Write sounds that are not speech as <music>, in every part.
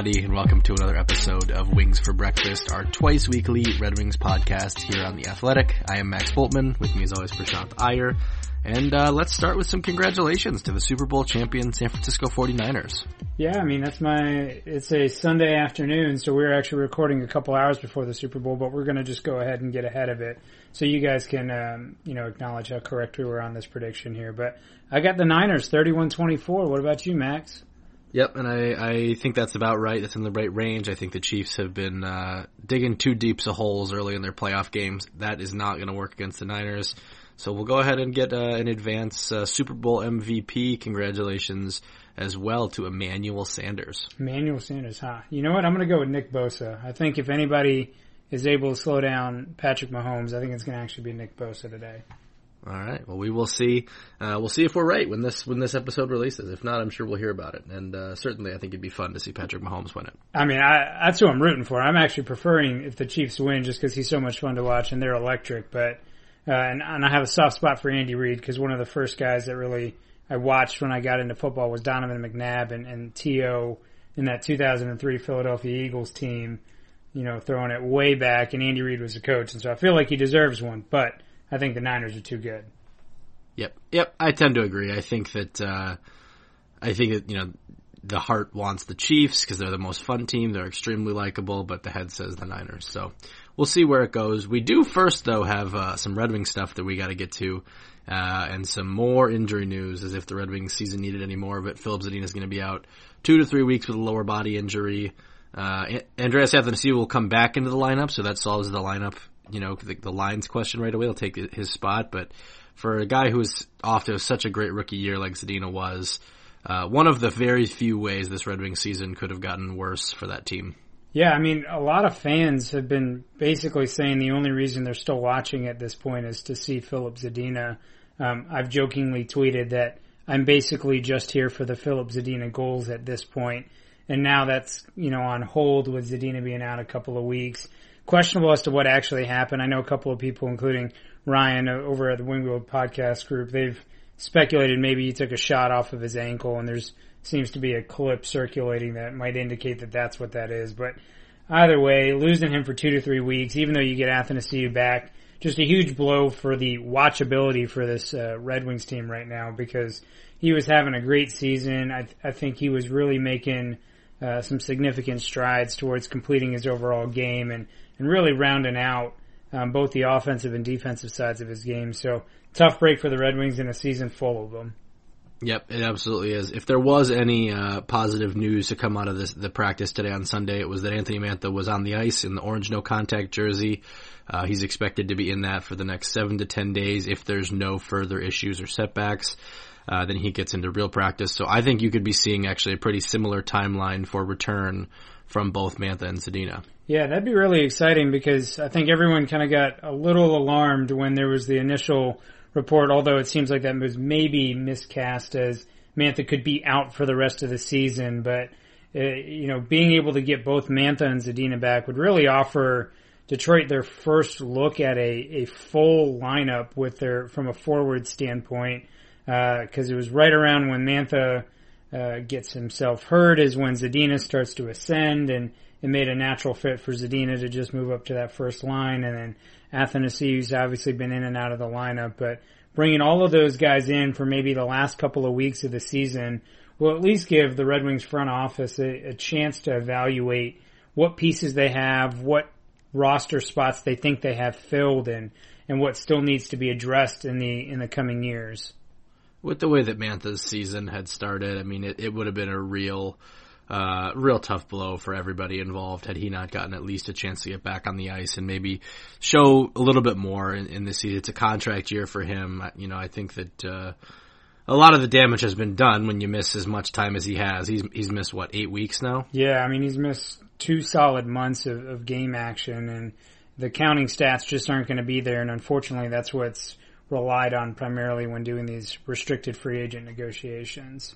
Everybody, and welcome to another episode of Wings for Breakfast, our twice weekly Red Wings podcast here on The Athletic. I am Max Bultman, with me as always Prashanth Iyer, and uh, let's start with some congratulations to the Super Bowl champion San Francisco 49ers. Yeah, I mean, that's my, it's a Sunday afternoon, so we're actually recording a couple hours before the Super Bowl, but we're going to just go ahead and get ahead of it so you guys can, um, you know, acknowledge how correct we were on this prediction here. But I got the Niners 31-24. What about you, Max? Yep, and I, I think that's about right. That's in the right range. I think the Chiefs have been uh, digging too deep of holes early in their playoff games. That is not going to work against the Niners. So we'll go ahead and get uh, an advance uh, Super Bowl MVP. Congratulations as well to Emmanuel Sanders. Emmanuel Sanders, huh? You know what? I'm going to go with Nick Bosa. I think if anybody is able to slow down Patrick Mahomes, I think it's going to actually be Nick Bosa today. All right. Well, we will see. Uh, we'll see if we're right when this when this episode releases. If not, I'm sure we'll hear about it. And uh, certainly, I think it'd be fun to see Patrick Mahomes win it. I mean, I, that's who I'm rooting for. I'm actually preferring if the Chiefs win, just because he's so much fun to watch and they're electric. But uh, and, and I have a soft spot for Andy Reid because one of the first guys that really I watched when I got into football was Donovan McNabb and, and T.O. in that 2003 Philadelphia Eagles team. You know, throwing it way back, and Andy Reid was the coach, and so I feel like he deserves one. But I think the Niners are too good. Yep, yep. I tend to agree. I think that uh, I think that you know the heart wants the Chiefs because they're the most fun team. They're extremely likable, but the head says the Niners. So we'll see where it goes. We do first though have uh, some Red Wing stuff that we got to get to, uh, and some more injury news. As if the Red Wings season needed any more of it. Filip Zadina is going to be out two to three weeks with a lower body injury. Uh, Andreas Athanasiou will come back into the lineup, so that solves the lineup you know, the, the lines question right away. He'll take his spot. But for a guy who was off to such a great rookie year like Zadina was, uh, one of the very few ways this Red Wings season could have gotten worse for that team. Yeah, I mean, a lot of fans have been basically saying the only reason they're still watching at this point is to see Filip Zadina. Um, I've jokingly tweeted that I'm basically just here for the Filip Zadina goals at this point, and now that's you know on hold with Zadina being out a couple of weeks questionable as to what actually happened. I know a couple of people, including Ryan over at the Wingfield podcast group, they've speculated maybe he took a shot off of his ankle and there's seems to be a clip circulating that might indicate that that's what that is. But either way, losing him for two to three weeks, even though you get Athanasiou back, just a huge blow for the watchability for this uh, Red Wings team right now because he was having a great season. I, I think he was really making uh, some significant strides towards completing his overall game and and really rounding out um, both the offensive and defensive sides of his game. So tough break for the Red Wings in a season full of them. Yep, it absolutely is. If there was any uh, positive news to come out of this the practice today on Sunday, it was that Anthony Mantha was on the ice in the orange no contact jersey. Uh, he's expected to be in that for the next seven to ten days if there's no further issues or setbacks. Uh, then he gets into real practice. So I think you could be seeing actually a pretty similar timeline for return from both Mantha and Zadina. Yeah, that'd be really exciting because I think everyone kind of got a little alarmed when there was the initial report, although it seems like that was maybe miscast as Mantha could be out for the rest of the season. But, uh, you know, being able to get both Mantha and Zadina back would really offer Detroit their first look at a, a full lineup with their, from a forward standpoint, because uh, it was right around when Mantha uh, gets himself hurt is when Zadina starts to ascend and it made a natural fit for Zadina to just move up to that first line, and then Athanasiou's obviously been in and out of the lineup, but bringing all of those guys in for maybe the last couple of weeks of the season will at least give the Red Wings front office a, a chance to evaluate what pieces they have, what roster spots they think they have filled, and and what still needs to be addressed in the in the coming years. With the way that Mantha's season had started, I mean, it, it would have been a real uh, real tough blow for everybody involved had he not gotten at least a chance to get back on the ice and maybe show a little bit more in, in this season. It's a contract year for him. You know, I think that, uh, a lot of the damage has been done when you miss as much time as he has. He's, he's missed what, eight weeks now? Yeah, I mean, he's missed two solid months of, of game action and the counting stats just aren't going to be there. And unfortunately, that's what's relied on primarily when doing these restricted free agent negotiations.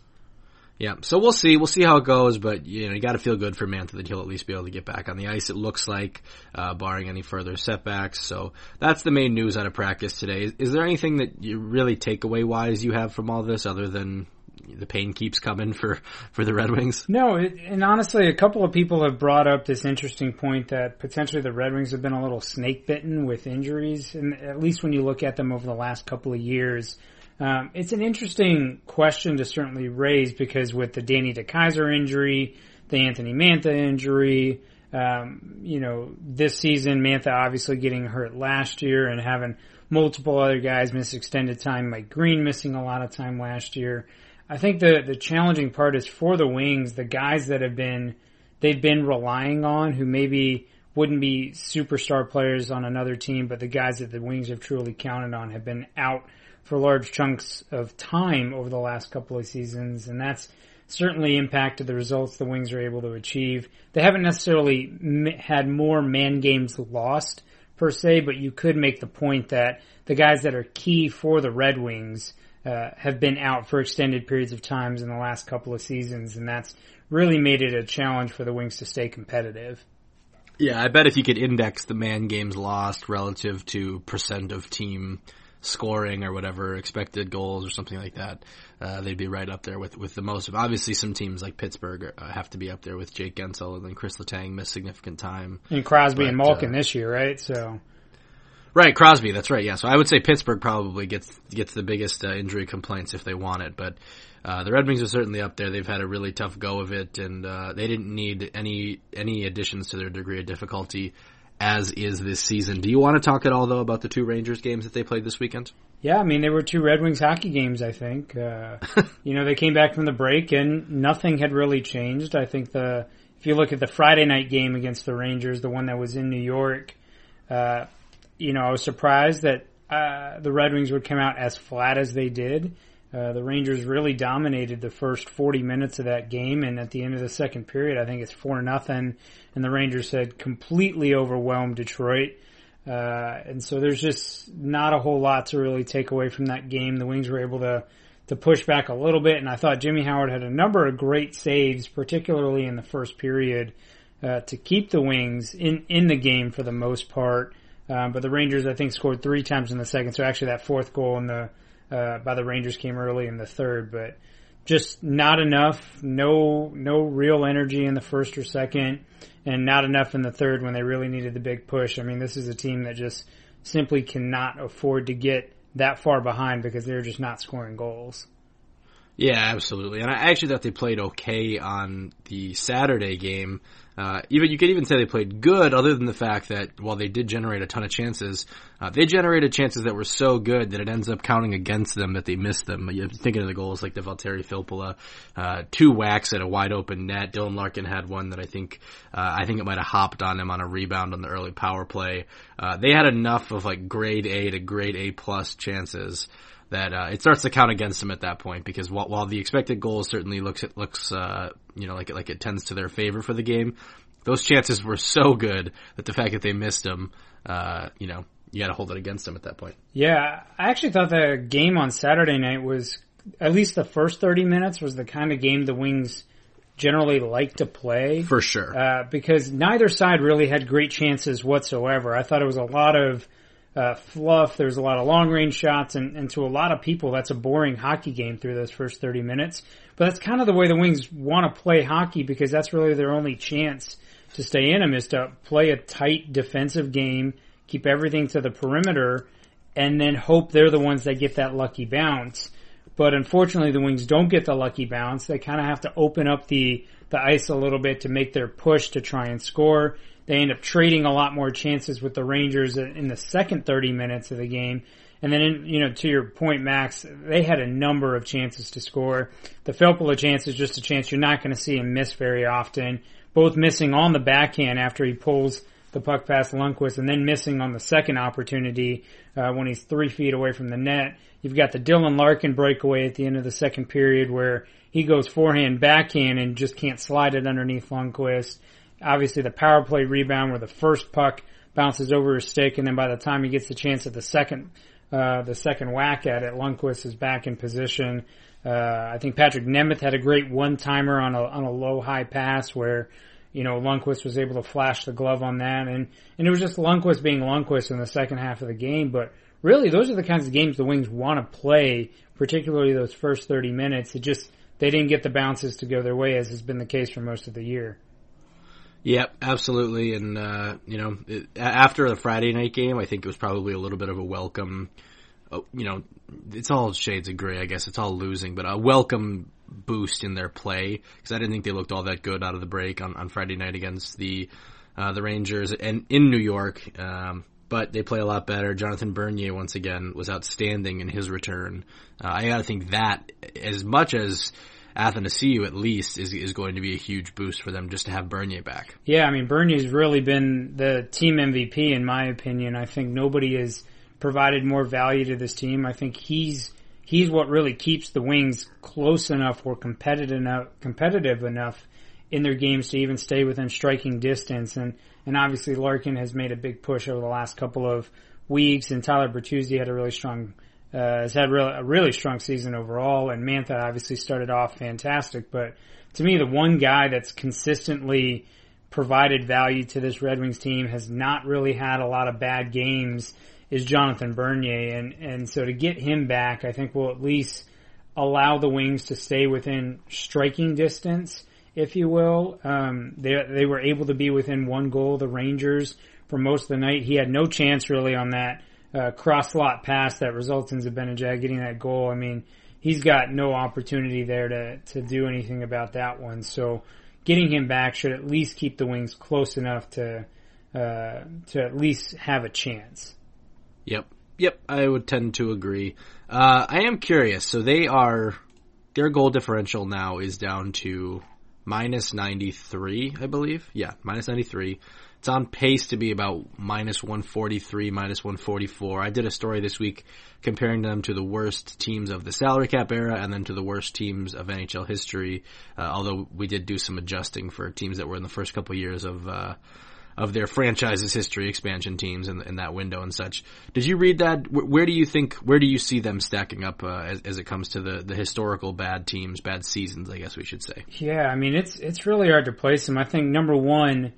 Yeah, so we'll see. We'll see how it goes, but you know, you got to feel good for Mantha that he'll at least be able to get back on the ice. It looks like, uh, barring any further setbacks. So that's the main news out of practice today. Is, is there anything that you really takeaway wise you have from all this, other than the pain keeps coming for for the Red Wings. No, it, and honestly, a couple of people have brought up this interesting point that potentially the Red Wings have been a little snake bitten with injuries, and at least when you look at them over the last couple of years. Um, it's an interesting question to certainly raise because with the Danny DeKeyser injury, the Anthony Mantha injury, um, you know, this season, Mantha obviously getting hurt last year and having multiple other guys miss extended time, Mike Green missing a lot of time last year. I think the, the challenging part is for the Wings, the guys that have been, they've been relying on who maybe wouldn't be superstar players on another team, but the guys that the Wings have truly counted on have been out for large chunks of time over the last couple of seasons, and that's certainly impacted the results the Wings are able to achieve. They haven't necessarily had more man games lost per se, but you could make the point that the guys that are key for the Red Wings uh, have been out for extended periods of times in the last couple of seasons, and that's really made it a challenge for the Wings to stay competitive. Yeah, I bet if you could index the man games lost relative to percent of team scoring or whatever expected goals or something like that, uh, they'd be right up there with with the most. Of, obviously, some teams like Pittsburgh uh, have to be up there with Jake Guentzel and then Chris Letang missed significant time. And Crosby but, and Malkin uh, this year, right? So. Right, Crosby. That's right. Yeah, so I would say Pittsburgh probably gets gets the biggest uh, injury complaints if they want it, but uh, the Red Wings are certainly up there. They've had a really tough go of it, and uh, they didn't need any any additions to their degree of difficulty as is this season. Do you want to talk at all though about the two Rangers games that they played this weekend? Yeah, I mean they were two Red Wings hockey games. I think uh, <laughs> you know they came back from the break and nothing had really changed. I think the if you look at the Friday night game against the Rangers, the one that was in New York, uh, you know I was surprised that uh, the Red Wings would come out as flat as they did. Uh, the Rangers really dominated the first 40 minutes of that game, and at the end of the second period, I think it's four nothing, and the Rangers had completely overwhelmed Detroit. Uh, and so there's just not a whole lot to really take away from that game. The Wings were able to to push back a little bit, and I thought Jimmy Howard had a number of great saves, particularly in the first period, uh, to keep the Wings in in the game for the most part. Um, but the Rangers, I think, scored three times in the second. So actually, that fourth goal in the uh, by the Rangers came early in the third, but just not enough. No, no real energy in the first or second, and not enough in the third when they really needed the big push. I mean, this is a team that just simply cannot afford to get that far behind because they're just not scoring goals. Yeah, absolutely. And I actually thought they played okay on the Saturday game. Uh, even you could even say they played good, other than the fact that while they did generate a ton of chances, uh, they generated chances that were so good that it ends up counting against them that they missed them. You're thinking of the goals like the Valtteri Filppula, uh, two whacks at a wide open net. Dylan Larkin had one that I think uh, I think it might have hopped on him on a rebound on the early power play. Uh, they had enough of like grade A to grade A plus chances that uh, it starts to count against them at that point because while, while the expected goal certainly looks it looks uh, you know like it, like it tends to their favor for the game, those chances were so good that the fact that they missed them, uh, you know, you got to hold it against them at that point. Yeah, I actually thought the game on Saturday night was at least the first thirty minutes was the kind of game the Wings generally like to play for sure uh, because neither side really had great chances whatsoever. I thought it was a lot of uh, fluff. There's a lot of long range shots, and, and to a lot of people, that's a boring hockey game through those first 30 minutes. But that's kind of the way the Wings want to play hockey because that's really their only chance to stay in them is to play a tight defensive game, keep everything to the perimeter, and then hope they're the ones that get that lucky bounce. But unfortunately, the Wings don't get the lucky bounce. They kind of have to open up the the ice a little bit to make their push to try and score. They end up trading a lot more chances with the Rangers in the second 30 minutes of the game. And then, in, you know, to your point, Max, they had a number of chances to score. The Filppula chance is just a chance you're not going to see him miss very often. Both missing on the backhand after he pulls the puck past Lundqvist, and then missing on the second opportunity uh, when he's three feet away from the net. You've got the Dylan Larkin breakaway at the end of the second period where he goes forehand backhand and just can't slide it underneath Lundqvist obviously the power play rebound where the first puck bounces over his stick, and then by the time he gets the chance at the second, uh, the second whack at it, Lundqvist is back in position. Uh, I think Patrik Nemeth had a great one timer on a on a low high pass where you know Lundqvist was able to flash the glove on that, and and it was just Lundqvist being Lundqvist in the second half of the game, but really those are the kinds of games the Wings want to play, particularly those first 30 minutes. It just, they didn't get the bounces to go their way as has been the case for most of the year. Yep, absolutely. And, uh, you know, it, after the Friday night game, I think it was probably a little bit of a welcome, uh, you know, it's all shades of gray, I guess. It's all losing, but a welcome boost in their play because I didn't think they looked all that good out of the break on, on Friday night against the, uh, the Rangers and in New York. Um, but they play a lot better. Jonathan Bernier once again was outstanding in his return. Uh, I gotta think that as much as, Athanasiou at least is is going to be a huge boost for them just to have Bernier back. Yeah, I mean Bernier's really been the team MVP in my opinion. I think nobody has provided more value to this team. I think he's he's what really keeps the Wings close enough or competitive enough competitive enough in their games to even stay within striking distance and and obviously Larkin has made a big push over the last couple of weeks and Tyler Bertuzzi had a really strong uh, has had real, a really strong season overall, and Mantha obviously started off fantastic. But to me, the one guy that's consistently provided value to this Red Wings team has not really had a lot of bad games is Jonathan Bernier, and and so to get him back, I think will at least allow the Wings to stay within striking distance, if you will. Um, they they were able to be within one goal. The Rangers for most of the night. He had no chance really on that uh, cross slot pass that results in Zibanejad getting that goal. I mean, he's got no opportunity there to, to do anything about that one. So getting him back should at least keep the Wings close enough to, uh, to at least have a chance. Yep. Yep. I would tend to agree. Uh, I am curious. So they are, their goal differential now is down to minus 93, I believe. Yeah, minus 93. It's on pace to be about minus 143, minus 144. I did a story this week comparing them to the worst teams of the salary cap era and then to the worst teams of NHL history. Uh, although we did do some adjusting for teams that were in the first couple years of, uh, of their franchise's history, expansion teams in, in, that window and such. Did you read that? Where, where do you think, where do you see them stacking up uh, as, as, it comes to the, the historical bad teams, bad seasons, I guess we should say? Yeah, I mean, it's, it's really hard to place them. I think number one,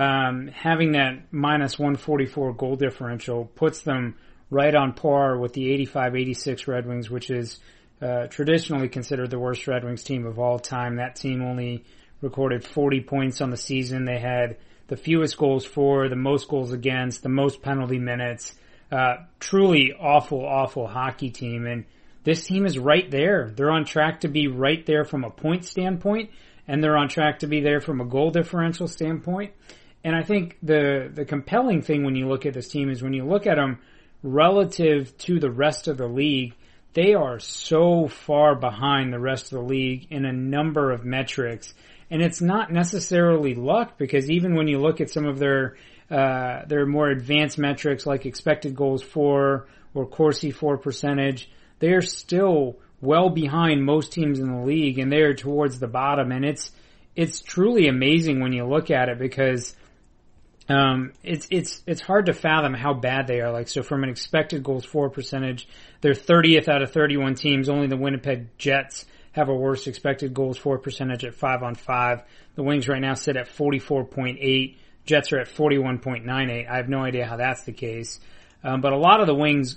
um, having that minus 144 goal differential puts them right on par with the 85-86 Red Wings, which is uh, traditionally considered the worst Red Wings team of all time. That team only recorded 40 points on the season. They had the fewest goals for, the most goals against, the most penalty minutes. Uh, truly awful, awful hockey team. And this team is right there. They're on track to be right there from a point standpoint, and they're on track to be there from a goal differential standpoint. And I think the the compelling thing when you look at this team is when you look at them relative to the rest of the league, they are so far behind the rest of the league in a number of metrics. And it's not necessarily luck because even when you look at some of their uh, their more advanced metrics like expected goals for or Corsi for percentage, they are still well behind most teams in the league and they are towards the bottom. And it's it's truly amazing when you look at it because um, it's it's it's hard to fathom how bad they are. Like so, from an expected goals for percentage, they're 30th out of 31 teams. Only the Winnipeg Jets have a worse expected goals for percentage at five on five. The Wings right now sit at 44.8. Jets are at 41.98. I have no idea how that's the case, um, but a lot of the Wings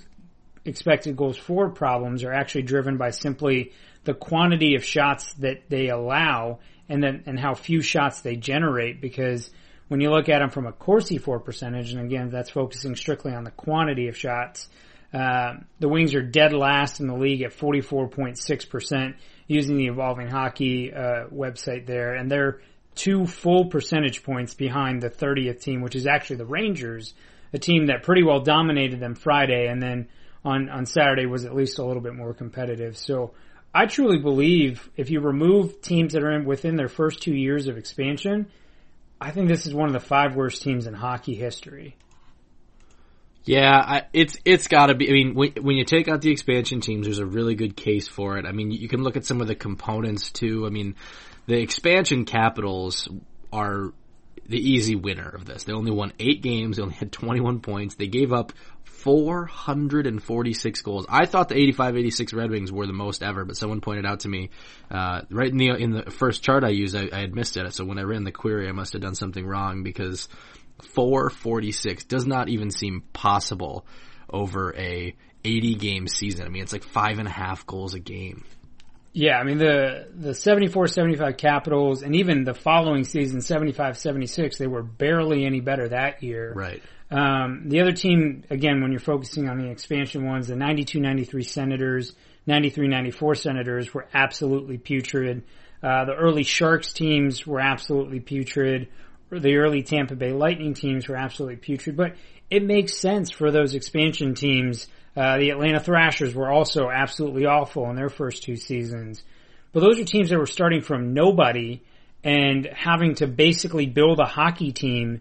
expected goals for problems are actually driven by simply the quantity of shots that they allow and then and how few shots they generate because when you look at them from a Corsi for percentage, and again, that's focusing strictly on the quantity of shots, uh, the Wings are dead last in the league at 44.6% using the Evolving Hockey uh, website there, and they're two full percentage points behind the 30th team, which is actually the Rangers, a team that pretty well dominated them Friday, and then on, on Saturday was at least a little bit more competitive. So I truly believe if you remove teams that are in, within their first two years of expansion, I think this is one of the five worst teams in hockey history. Yeah, I, it's it's got to be. I mean, when, when you take out the expansion teams, there's a really good case for it. I mean, you can look at some of the components too. I mean, the expansion capitals are the easy winner of this. They only won eight games. They only had 21 points. They gave up 446 goals. I thought the 85-86 Red Wings were the most ever, but someone pointed out to me, uh, right in the, in the first chart I used, I, I had missed it. So when I ran the query, I must have done something wrong because 446 does not even seem possible over a 80 game season. I mean, it's like five and a half goals a game. Yeah, I mean the the 74-75 Capitals and even the following season 75-76 they were barely any better that year. Right. Um, the other team again when you're focusing on the expansion ones the 92-93 Senators, 93-94 Senators were absolutely putrid. Uh, the early Sharks teams were absolutely putrid. The early Tampa Bay Lightning teams were absolutely putrid, but it makes sense for those expansion teams uh, the Atlanta Thrashers were also absolutely awful in their first two seasons. But those are teams that were starting from nobody and having to basically build a hockey team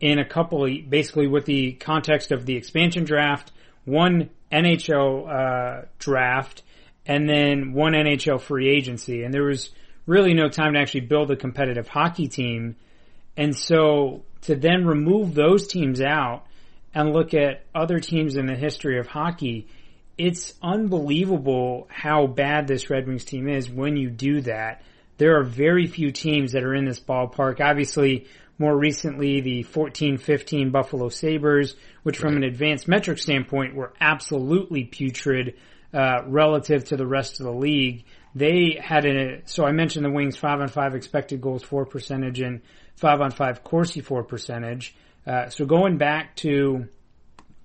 in a couple of, basically with the context of the expansion draft, one NHL uh, draft, and then one NHL free agency. And there was really no time to actually build a competitive hockey team. And so to then remove those teams out and look at other teams in the history of hockey, it's unbelievable how bad this Red Wings team is when you do that. There are very few teams that are in this ballpark. Obviously, more recently, the 14-15 Buffalo Sabres, which from an advanced metric standpoint were absolutely putrid, uh, relative to the rest of the league. They had a, so I mentioned the Wings 5 on 5 expected goals for percentage and 5 on 5 Corsi for percentage. Uh, so going back to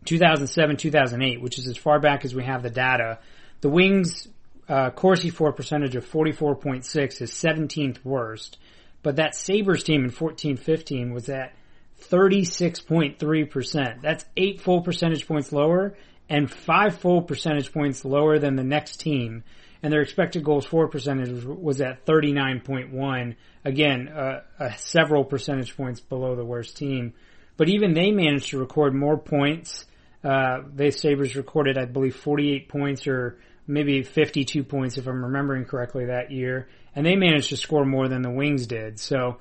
2007, 2008, which is as far back as we have the data, the Wings uh, Corsi for percentage of 44.6 is 17th worst, but that Sabres team in 14-15 was at 36.3%. That's eight full percentage points lower and five full percentage points lower than the next team. And their expected goals for percentage was at 39.1. Again, uh, uh, several percentage points below the worst team. But even they managed to record more points. Uh, they Sabres recorded, I believe, 48 points or maybe 52 points if I'm remembering correctly that year. And they managed to score more than the Wings did. So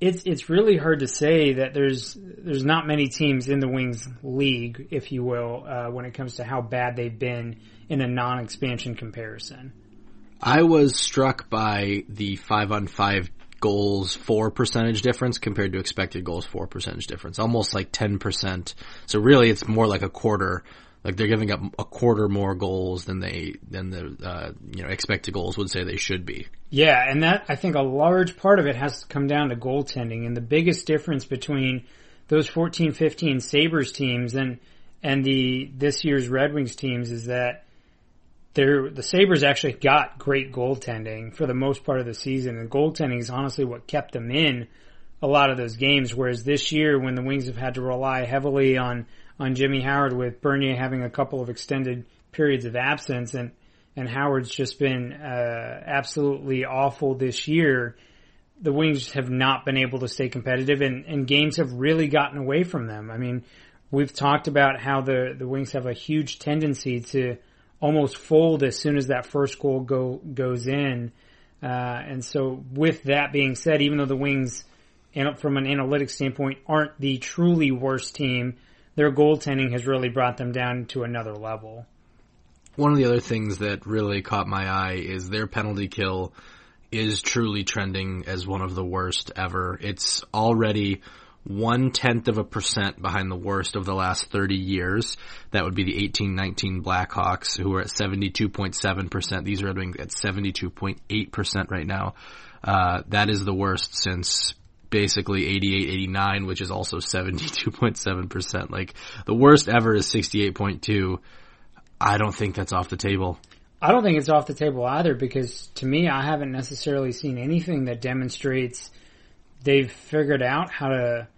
it's, it's really hard to say that there's, there's not many teams in the Wings league, if you will, uh, when it comes to how bad they've been in a non-expansion comparison. I was struck by the five on five goals for percentage difference compared to expected goals for percentage difference. Almost like 10%. So really it's more like a quarter. Like they're giving up a quarter more goals than they, than the, uh, you know, expected goals would say they should be. Yeah, and that, I think a large part of it has to come down to goaltending. And the biggest difference between those 14-15 Sabres teams and, and the, this year's Red Wings teams is that they're, the Sabres actually got great goaltending for the most part of the season, and goaltending is honestly what kept them in a lot of those games. Whereas this year, when the Wings have had to rely heavily on on Jimmy Howard, with Bernier having a couple of extended periods of absence, and and Howard's just been uh, absolutely awful this year. The Wings have not been able to stay competitive, and, and games have really gotten away from them. I mean, we've talked about how the the Wings have a huge tendency to almost fold as soon as that first goal go goes in. Uh, and so, with that being said, even though the Wings, from an analytics standpoint, aren't the truly worst team, their goaltending has really brought them down to another level. One of the other things that really caught my eye is their penalty kill is truly trending as one of the worst ever. It's already one tenth of a percent behind the worst of the last 30 years. That would be the 1819 Blackhawks, who are at 72.7%. These are doing at 72.8% right now. Uh, that is the worst since basically 88, 89, which is also 72.7%. Like, the worst ever is 68.2. I don't think that's off the table. I don't think it's off the table either because to me, I haven't necessarily seen anything that demonstrates they've figured out how to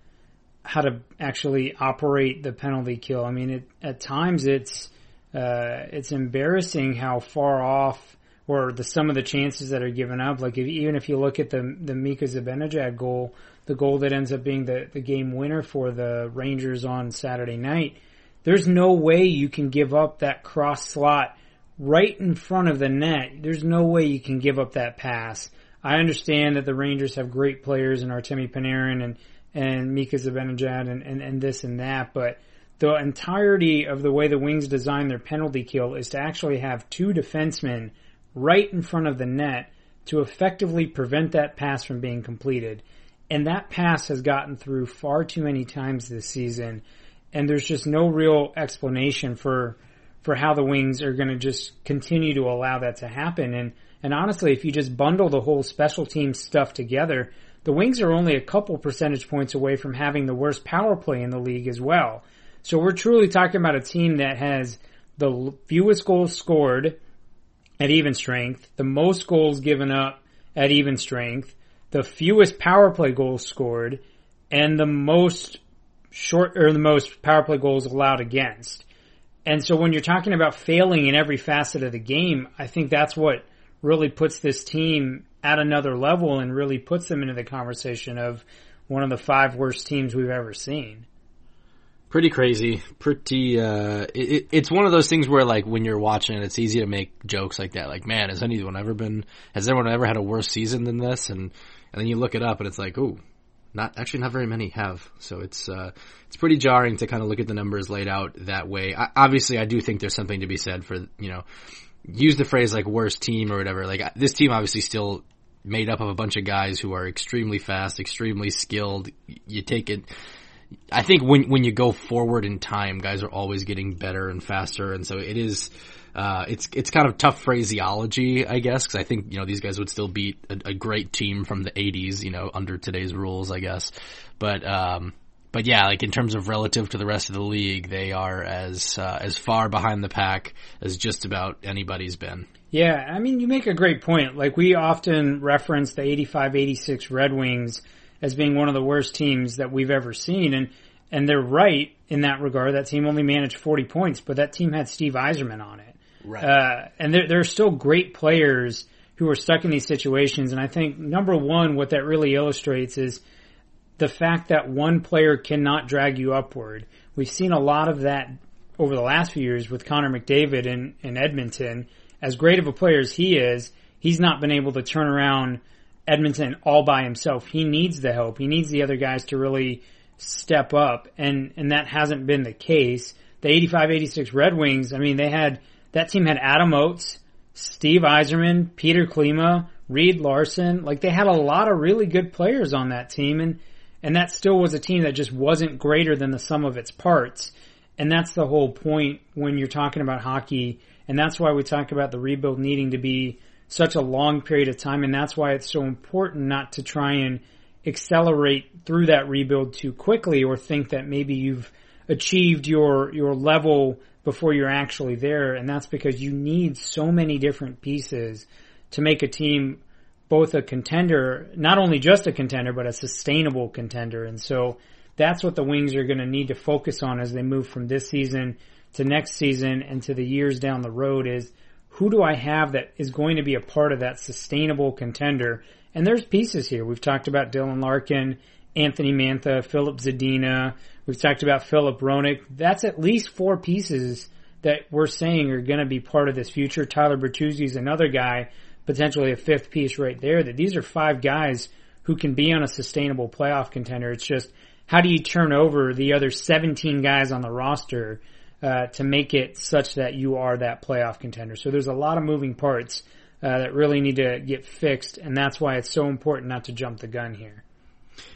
how to actually operate the penalty kill. I mean, it, at times it's uh, it's embarrassing how far off or the some of the chances that are given up. Like if, even if you look at the the Mika Zibanejad goal, the goal that ends up being the the game winner for the Rangers on Saturday night, there's no way you can give up that cross slot right in front of the net. There's no way you can give up that pass. I understand that the Rangers have great players in Artemi Panarin and and Mika Zibanejad and, and, and this and that, but the entirety of the way the Wings design their penalty kill is to actually have two defensemen right in front of the net to effectively prevent that pass from being completed. And that pass has gotten through far too many times this season. And there's just no real explanation for for how the Wings are going to just continue to allow that to happen. And and honestly, if you just bundle the whole special team stuff together, the Wings are only a couple percentage points away from having the worst power play in the league as well. So we're truly talking about a team that has the fewest goals scored at even strength, the most goals given up at even strength, the fewest power play goals scored, and the most short or the most power play goals allowed against. And so when you're talking about failing in every facet of the game, I think that's what really puts this team at another level and really puts them into the conversation of one of the five worst teams we've ever seen. Pretty crazy. Pretty, uh, it, it's one of those things where like when you're watching it, it's easy to make jokes like that. Like, man, has anyone ever been, has anyone ever had a worse season than this? And, and then you look it up and it's like, ooh, not, actually not very many have. So it's, uh, it's pretty jarring to kind of look at the numbers laid out that way. I, obviously I do think there's something to be said for, you know, use the phrase like worst team or whatever. Like this team obviously still made up of a bunch of guys who are extremely fast, extremely skilled. You take it, I think when when you go forward in time, guys are always getting better and faster, and so it is. Uh, it's it's kind of tough phraseology, I guess, because I think you know these guys would still beat a, a, great team from the '80s, you know, under today's rules, I guess. But um, but yeah, like in terms of relative to the rest of the league, they are as uh, as far behind the pack as just about anybody's been. Yeah, I mean, you make a great point. Like we often reference the 85-86 Red Wings as being one of the worst teams that we've ever seen. And, and they're right in that regard. That team only managed 40 points, but that team had Steve Yzerman on it. Right. Uh, and there, there are still great players who are stuck in these situations. And I think number one, what that really illustrates is the fact that one player cannot drag you upward. We've seen a lot of that over the last few years with Connor McDavid in, in Edmonton. As great of a player as he is, he's not been able to turn around Edmonton all by himself. He needs the help. He needs the other guys to really step up, and and that hasn't been the case. The 85-86 Red Wings, I mean, they had that team had Adam Oates, Steve Yzerman, Petr Klima, Reed Larson. Like they had a lot of really good players on that team, and and that still was a team that just wasn't greater than the sum of its parts. And that's the whole point when you're talking about hockey, and that's why we talk about the rebuild needing to be such a long period of time, and that's why it's so important not to try and accelerate through that rebuild too quickly or think that maybe you've achieved your your level before you're actually there and that's because you need so many different pieces to make a team both a contender, not only just a contender, but a sustainable contender. And so that's what the Wings are going to need to focus on as they move from this season to next season and to the years down the road is who do I have that is going to be a part of that sustainable contender? And there's pieces here. We've talked about Dylan Larkin, Anthony Mantha, Filip Zadina. We've talked about Filip Hronek. That's at least four pieces that we're saying are going to be part of this future. Tyler Bertuzzi is another guy, potentially a fifth piece right there. That these are five guys who can be on a sustainable playoff contender. It's just how do you turn over the other 17 guys on the roster uh, to make it such that you are that playoff contender. So there's a lot of moving parts uh, that really need to get fixed, and that's why it's so important not to jump the gun here.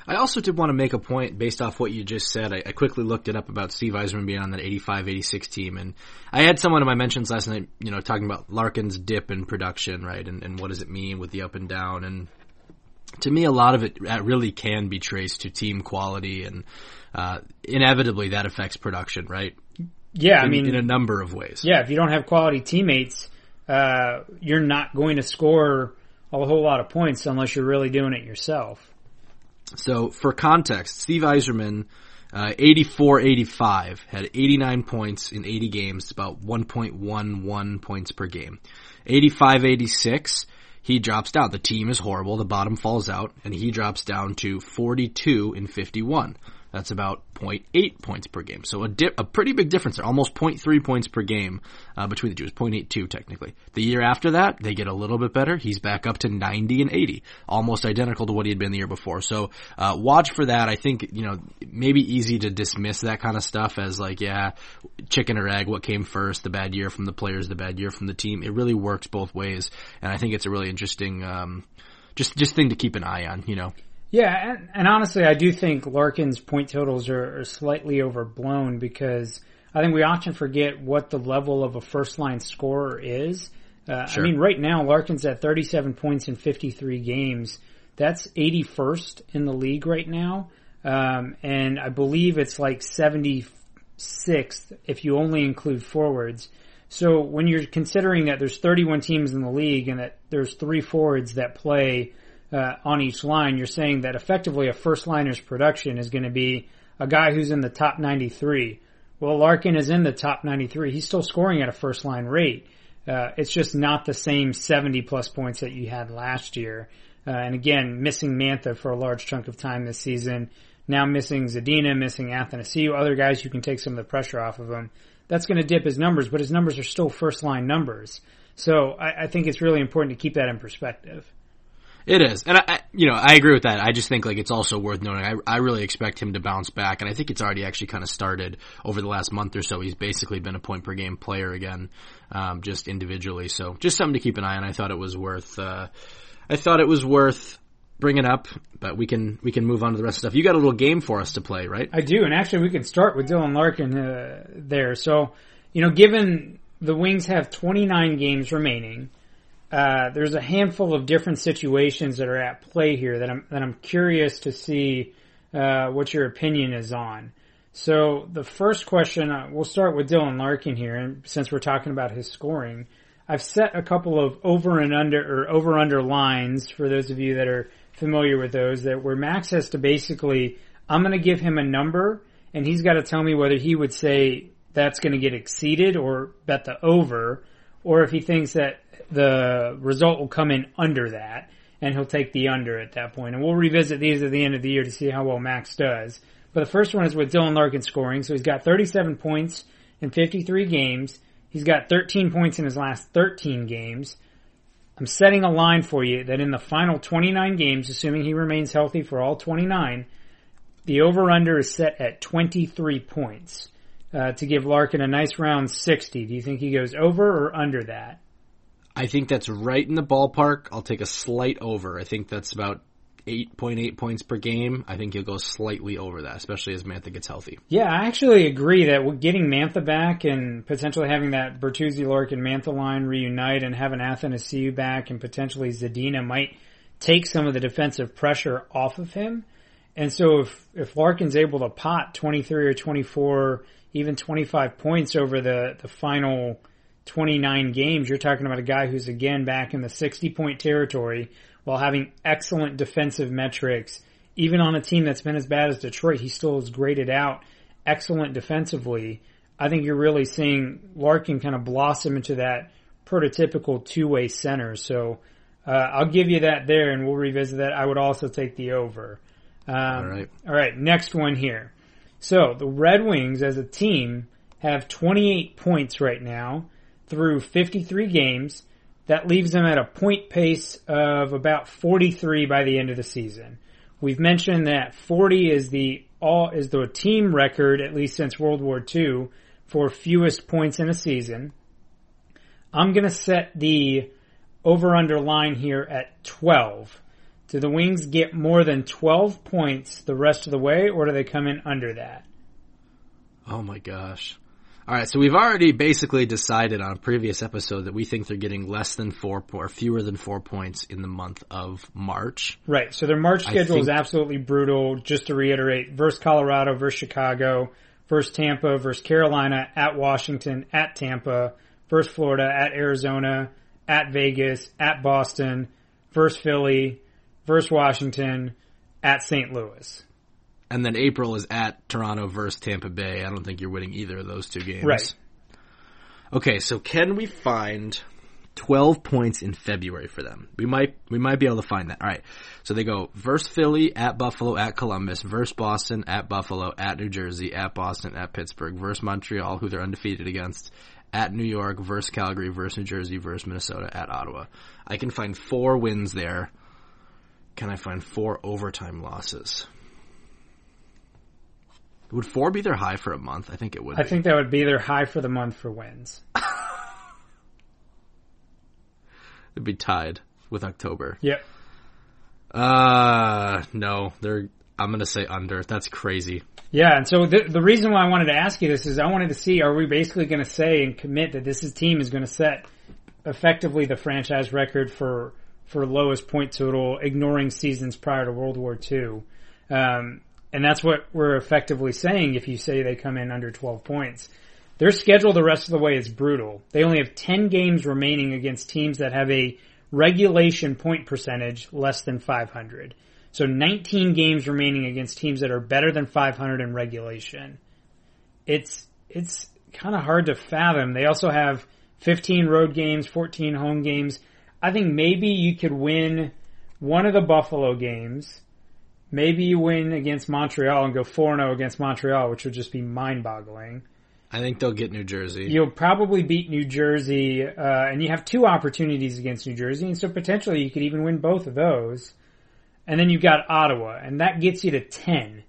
I also did want to make a point based off what you just said. I, I quickly looked it up about Steve Yzerman being on that 85-86 team, and I had someone in my mentions last night, you know, talking about Larkin's dip in production, right, and, and what does it mean with the up and down, and to me, a lot of it really can be traced to team quality, and uh, inevitably that affects production, right? Yeah, in, I mean, in a number of ways. Yeah, if you don't have quality teammates, uh, you're not going to score a whole lot of points unless you're really doing it yourself. So, for context, Steve Yzerman, uh, 84-85, had 89 points in 80 games, about 1.11 points per game. 85-86, he drops down. The team is horrible. The bottom falls out, and he drops down to 42 in 51. That's about 0.8 points per game. So a, dip, a pretty big difference there, almost 0.3 points per game uh, between the two. It's 0.82 technically. The year after that, they get a little bit better. He's back up to 90 and 80, almost identical to what he had been the year before. So uh, watch for that. I think you know maybe easy to dismiss that kind of stuff as like yeah, chicken or egg. What came first? The bad year from the players, the bad year from the team. It really works both ways, and I think it's a really interesting um, just just thing to keep an eye on. You know. Yeah, and, and honestly, I do think Larkin's point totals are, are slightly overblown because I think we often forget what the level of a first line scorer is. Uh, Sure. I mean, right now Larkin's at 37 points in 53 games. That's 81st in the league right now, um, and I believe it's like 76th if you only include forwards. So when you're considering that there's 31 teams in the league and that there's three forwards that play uh, on each line, you're saying that effectively a first liner's production is going to be a guy who's in the top 93. Well, Larkin is in the top 93. He's still scoring at a first line rate. Uh, it's just not the same 70 plus points that you had last year. Uh, and again, missing Mantha for a large chunk of time this season. Now missing Zadina, missing Athanasiou, other guys who can take some of the pressure off of him. That's going to dip his numbers, but his numbers are still first line numbers. So I, I think it's really important to keep that in perspective. It is, and I, I, you know, I agree with that. I just think like it's also worth noting. I, I really expect him to bounce back, and I think it's already actually kind of started over the last month or so. He's basically been a point per game player again, um, just individually. So just something to keep an eye on. I thought it was worth. Uh, I thought it was worth bringing up, but we can we can move on to the rest of stuff. You got a little game for us to play, right? I do, and actually we can start with Dylan Larkin uh, there. So, you know, given the Wings have 29 games remaining, uh, there's a handful of different situations that are at play here that I'm that I'm curious to see uh, what your opinion is on. So the first question, uh, we'll start with Dylan Larkin here, and since we're talking about his scoring, I've set a couple of over and under or over under lines for those of you that are familiar with those that where Max has to basically I'm going to give him a number and he's got to tell me whether he would say that's going to get exceeded or bet the over or if he thinks that the result will come in under that and he'll take the under at that point. And we'll revisit these at the end of the year to see how well Max does. But the first one is with Dylan Larkin scoring. So he's got 37 points in 53 games. He's got 13 points in his last 13 games. I'm setting a line for you that in the final 29 games, assuming he remains healthy for all 29, the over-under is set at 23 points uh, to give Larkin a nice round 60. Do you think he goes over or under that? I think that's right in the ballpark. I'll take a slight over. I think that's about 8.8 points per game. I think he'll go slightly over that, especially as Mantha gets healthy. Yeah, I actually agree that getting Mantha back and potentially having that Bertuzzi, Larkin, Mantha line reunite and having Athanasiou back and potentially Zadina might take some of the defensive pressure off of him. And so if, if Larkin's able to pot 23 or 24, even 25 points over the, the final 29 games, you're talking about a guy who's again back in the 60 point territory while having excellent defensive metrics. Even on a team that's been as bad as Detroit, he still is graded out excellent defensively. I think you're really seeing Larkin kind of blossom into that prototypical two-way center. So uh, I'll give you that there, and we'll revisit that. I would also take the over. Um, All right. All right. Next one here. So the Red Wings as a team have 28 points right now through 53 games. That leaves them at a point pace of about 43 by the end of the season. We've mentioned that 40 is the all is the team record at least since World War II for fewest points in a season. I'm going to set the over under line here at 12. Do the Wings get more than 12 points the rest of the way or do they come in under that? Oh my gosh. All right, so we've already basically decided on a previous episode that we think they're getting less than four or fewer than four points in the month of March. Right. So their March schedule is absolutely brutal. Just to reiterate, versus Colorado, versus Chicago, versus Tampa, versus Carolina, at Washington, at Tampa, versus Florida, at Arizona, at Vegas, at Boston, versus Philly, versus Washington, at St. Louis. And then April is at Toronto versus Tampa Bay. I don't think you're winning either of those two games. Right. Okay, so can we find 12 points in February for them? We might, we might be able to find that. Alright. So they go versus Philly, at Buffalo, at Columbus, versus Boston, at Buffalo, at New Jersey, at Boston, at Pittsburgh, versus Montreal, who they're undefeated against, at New York, versus Calgary, versus New Jersey, versus Minnesota, at Ottawa. I can find four wins there. Can I find four overtime losses? Would four be their high for a month? I think it would. I be. think that would be their high for the month for wins. <laughs> It'd be tied with October. Yep. Uh, no, they're. I'm gonna say under. That's crazy. Yeah, and so the the reason why I wanted to ask you this is I wanted to see are we basically going to say and commit that this is, team is going to set effectively the franchise record for for lowest point total, ignoring seasons prior to World War II. Um, and that's what we're effectively saying if you say they come in under 12 points. Their schedule the rest of the way is brutal. They only have 10 games remaining against teams that have a regulation point percentage less than 500. So 19 games remaining against teams that are better than 500 in regulation. It's, it's kind of hard to fathom. They also have 15 road games, 14 home games. I think maybe you could win one of the Buffalo games. Maybe you win against Montreal and go 4-0 against Montreal, which would just be mind-boggling. I think they'll get New Jersey. You'll probably beat New Jersey, uh, and you have two opportunities against New Jersey, and so potentially you could even win both of those. And then you've got Ottawa, and that gets you to 10.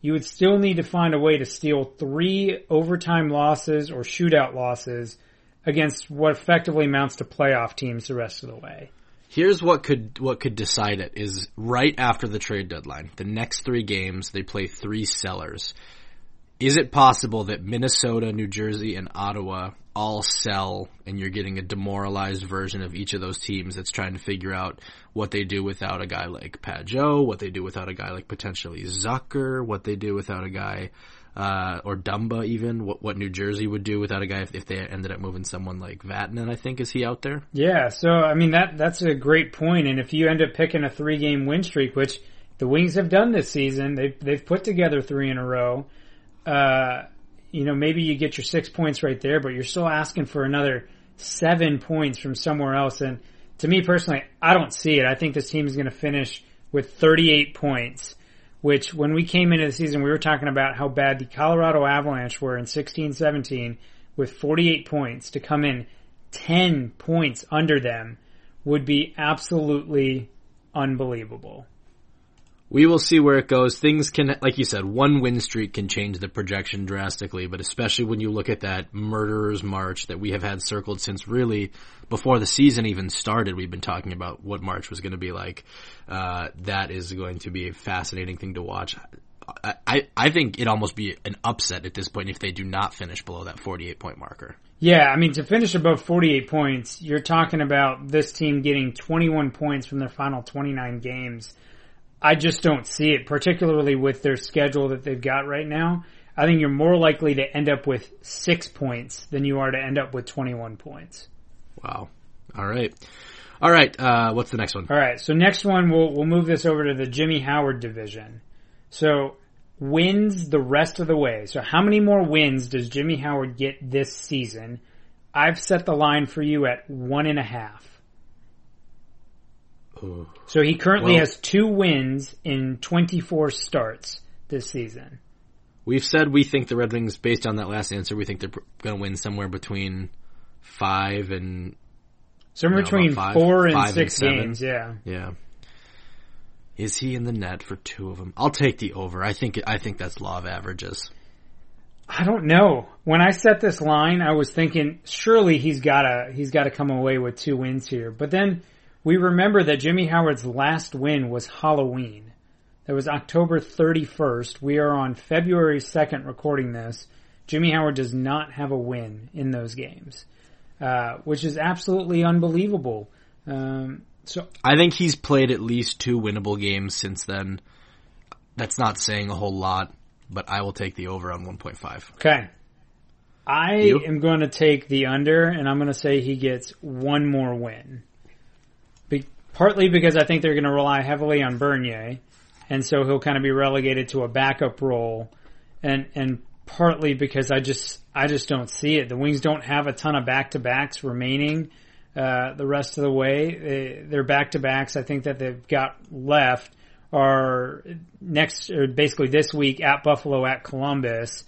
You would still need to find a way to steal three overtime losses or shootout losses against what effectively amounts to playoff teams the rest of the way. Here's what could what could decide it is right after the trade deadline. The next three games they play three sellers. Is it possible that Minnesota, New Jersey, and Ottawa all sell and you're getting a demoralized version of each of those teams that's trying to figure out what they do without a guy like Pageau, what they do without a guy like potentially Zucker, what they do without a guy uh, or Dumba even, what, what New Jersey would do without a guy if, if they ended up moving someone like Vatanen, I think, is he out there? Yeah, so I mean that that's a great point. and if you end up picking a three game win streak, which the Wings have done this season, they've they've put together three in a row. Uh, you know, maybe you get your six points right there, but you're still asking for another seven points from somewhere else. And to me personally, I don't see it. I think this team is going to finish with 38 points which when we came into the season, we were talking about how bad the Colorado Avalanche were in 16-17 with 48 points to come in 10 points under them would be absolutely unbelievable. We will see where it goes. Things can, like you said, one win streak can change the projection drastically, but especially when you look at that murderer's march that we have had circled since really before the season even started, we've been talking about what March was going to be like. Uh, that is going to be a fascinating thing to watch. I, I, I think it'd almost be an upset at this point if they do not finish below that 48 point marker. Yeah, I mean, to finish above 48 points, you're talking about this team getting 21 points from their final 29 games. I just don't see it, particularly with their schedule that they've got right now. I think you're more likely to end up with six points than you are to end up with 21 points. Wow. All right. All right. Uh, what's the next one? All right. So next one, we'll we'll move this over to the Jimmy Howard division. So wins the rest of the way. So how many more wins does Jimmy Howard get this season? I've set the line for you at one and a half. Ooh. So he currently well, has two wins in 24 starts this season. We've said we think the Red Wings, based on that last answer, we think they're going to win somewhere between five and somewhere between five, four and six and games. Yeah, yeah. Is he in the net for two of them? I'll take the over. I think I think that's law of averages. I don't know. When I set this line, I was thinking surely he's gotta he's gotta come away with two wins here. But then we remember that Jimmy Howard's last win was Halloween. That was October 31st. We are on February 2nd recording this. Jimmy Howard does not have a win in those games. Uh, which is absolutely unbelievable. Um, so I think he's played at least two winnable games since then. That's not saying a whole lot, but I will take the over on 1.5. Okay. I you? am going to take the under, and I'm going to say he gets one more win. Partly because I think they're going to rely heavily on Bernier, and so he'll kind of be relegated to a backup role, and and partly because I just I just don't see it. The Wings don't have a ton of back to backs remaining uh, the rest of the way. They, their back to backs, I think that they've got left are next or basically this week at Buffalo at Columbus.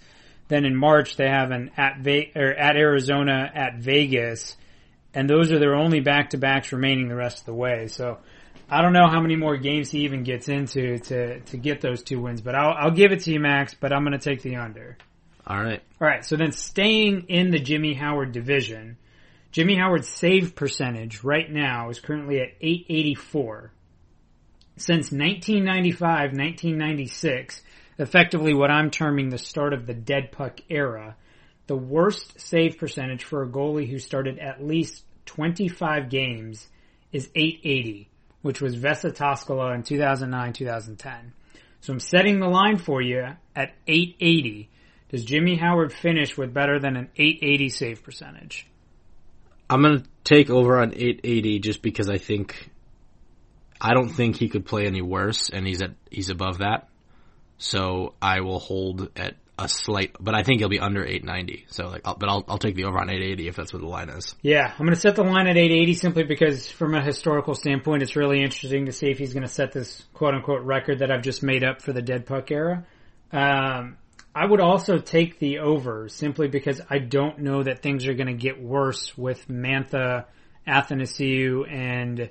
Then in March they have an at Ve- or at Arizona at Vegas, and those are their only back to backs remaining the rest of the way. So I don't know how many more games he even gets into to to get those two wins, but I'll, I'll give it to you, Max. But I'm going to take the under. All right. All right. So then staying in the Jimmy Howard division, Jimmy Howard's save percentage right now is currently at 884. since 1995, 1996, effectively what I'm terming the start of the dead puck era, the worst save percentage for a goalie who started at least 25 games is 880, which was Vesa Toskala in 2009-2010. So I'm setting the line for you at 880. Does Jimmy Howard finish with better than an 880 save percentage? I'm gonna take over on 880 just because I think I don't think he could play any worse, and he's at he's above that. So I will hold at a slight, but I think he'll be under 890. So like, I'll, but I'll I'll take the over on 880 if that's what the line is. Yeah, I'm going to set the line at 880 simply because from a historical standpoint, it's really interesting to see if he's going to set this quote unquote record that I've just made up for the dead puck era. Um, I would also take the over simply because I don't know that things are going to get worse with Mantha, Athanasiou, and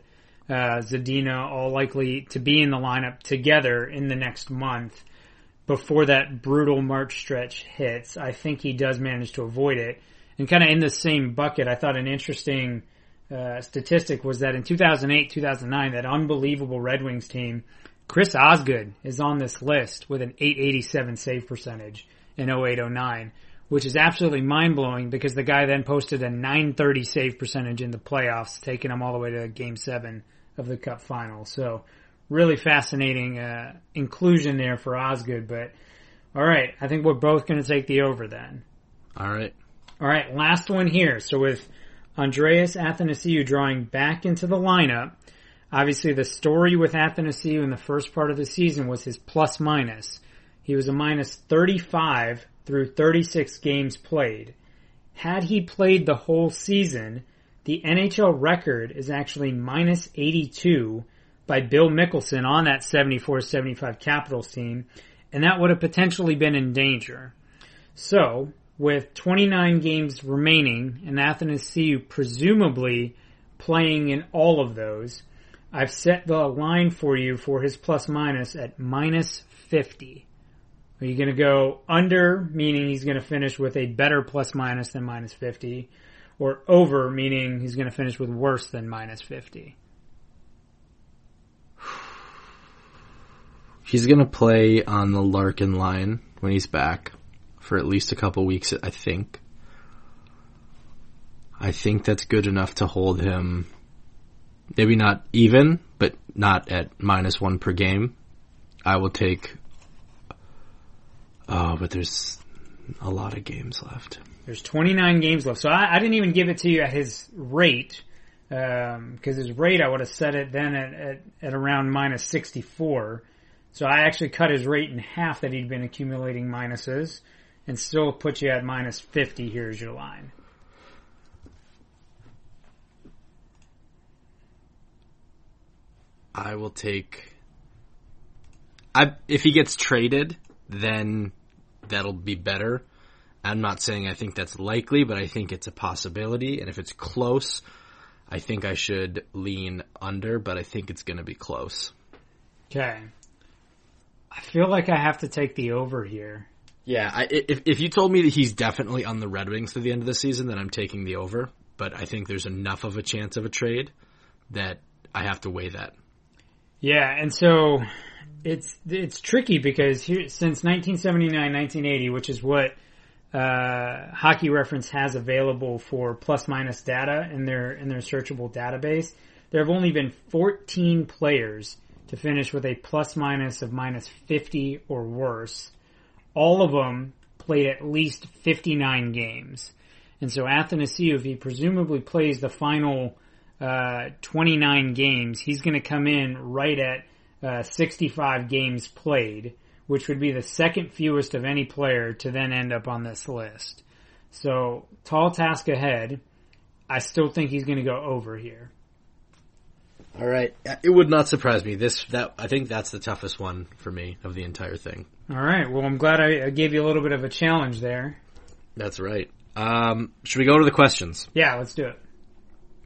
uh, Zadina all likely to be in the lineup together in the next month before that brutal March stretch hits. I think he does manage to avoid it. And kind of in the same bucket, I thought an interesting uh, statistic was that in 2008, 2009, that unbelievable Red Wings team, Chris Osgood is on this list with an 887 save percentage in 0809, which is absolutely mind blowing because the guy then posted a 930 save percentage in the playoffs, taking him all the way to game seven of the cup final. So really fascinating uh, inclusion there for Osgood. But all right, I think we're both going to take the over then. All right. All right, last one here. So with Andreas Athanasiou drawing back into the lineup, obviously the story with Athanasiou in the first part of the season was his plus minus. He was a minus 35 through 36 games played. Had he played the whole season, the NHL record is actually minus 82 by Bill Mikkelson on that 74-75 Capitals team, and that would have potentially been in danger. So, with 29 games remaining and Athanasiou presumably playing in all of those, I've set the line for you for his plus minus at minus 50. Are you going to go under, meaning he's going to finish with a better plus minus than minus 50? or over, meaning he's going to finish with worse than minus 50. He's to play on the Larkin line when he's back for at least a couple weeks, I think. I think that's good enough to hold him maybe not even, but not at minus one per game. I will take. Oh, but there's a lot of games left. There's 29 games left. So I, I didn't even give it to you at his rate, because um, his rate I would have set it then at, at, at around minus 64. So I actually cut his rate in half that he'd been accumulating minuses and still put you at minus 50. Here's your line. I will take. I if he gets traded, then that'll be better. I'm not saying I think that's likely, but I think it's a possibility. And if it's close, I think I should lean under, but I think it's going to be close. Okay. I feel like I have to take the over here. Yeah, I, if if you told me that he's definitely on the Red Wings to the end of the season, then I'm taking the over. But I think there's enough of a chance of a trade that I have to weigh that. Yeah, and so it's it's tricky because here, since 1979, 1980, which is what uh, Hockey Reference has available for plus minus data in their in their searchable database, there have only been 14 players to finish with a plus minus of minus 50 or worse. All of them played at least 59 games. And so Athanasiou, if he presumably plays the final uh, 29 games, he's going to come in right at uh, 65 games played which would be the second fewest of any player to then end up on this list. So, tall task ahead. I still think he's going to go over here. All right, it would not surprise me. This that I think that's the toughest one for me of the entire thing. All right. Well, I'm glad I, gave you a little bit of a challenge there. That's right. Um, should we go to the questions? Yeah, let's do it.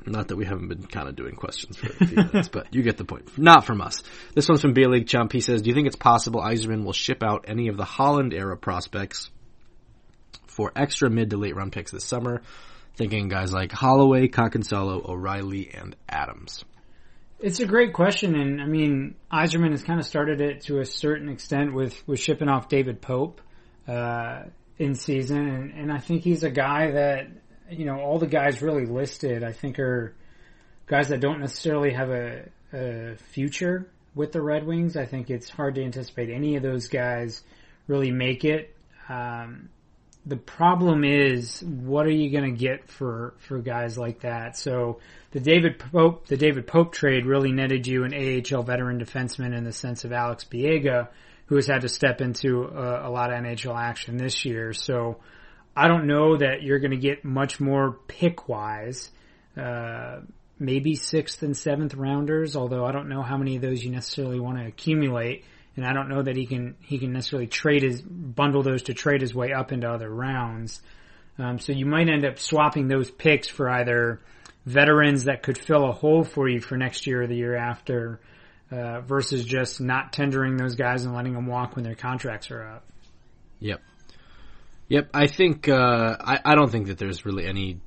Not that we haven't been kind of doing questions for a few minutes, but you get the point. Not from us. This one's from B League Chump. He says, "Do you think it's possible Yzerman will ship out any of the Holland era prospects for extra mid to late round picks this summer?" Thinking guys like Holloway, Kotkansalo, O'Reilly, and Adams. It's a great question, and I mean, Yzerman has kind of started it to a certain extent with with shipping off David Pope uh, in season, and, and I think he's a guy that you know all the guys really listed. I think are guys that don't necessarily have a, a future with the Red Wings. I think it's hard to anticipate any of those guys really make it. Um, the problem is, what are you going to get for for guys like that? So the David Pope the David Pope trade really netted you an AHL veteran defenseman in the sense of Alex Biega, who has had to step into a, a lot of NHL action this year. So I don't know that you're going to get much more pick wise. Uh, maybe sixth and seventh rounders, although I don't know how many of those you necessarily want to accumulate. And I don't know that he can he can necessarily trade his bundle those to trade his way up into other rounds. Um, so you might end up swapping those picks for either veterans that could fill a hole for you for next year or the year after, uh, versus just not tendering those guys and letting them walk when their contracts are up. Yep. Yep. I think uh, I I don't think that there's really any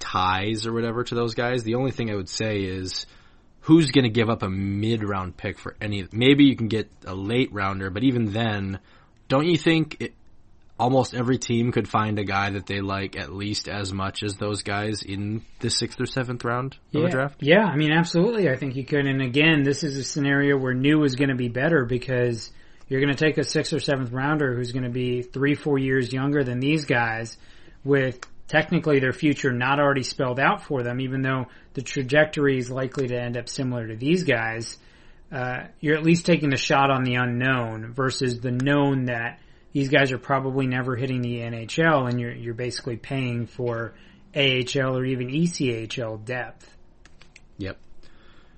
ties or whatever to those guys. The only thing I would say is who's going to give up a mid round pick for any? Maybe you can get a late rounder, but even then, don't you think it, almost every team could find a guy that they like at least as much as those guys in the sixth or seventh round of yeah. a draft? Yeah, I mean, absolutely. I think you could. And again, this is a scenario where new is going to be better because you're going to take a sixth or seventh rounder who's going to be three, four years younger than these guys with technically their future not already spelled out for them, even though the trajectory is likely to end up similar to these guys. Uh, you're at least taking a shot on the unknown versus the known that these guys are probably never hitting the NHL, and you're you're basically paying for AHL or even ECHL depth. Yep.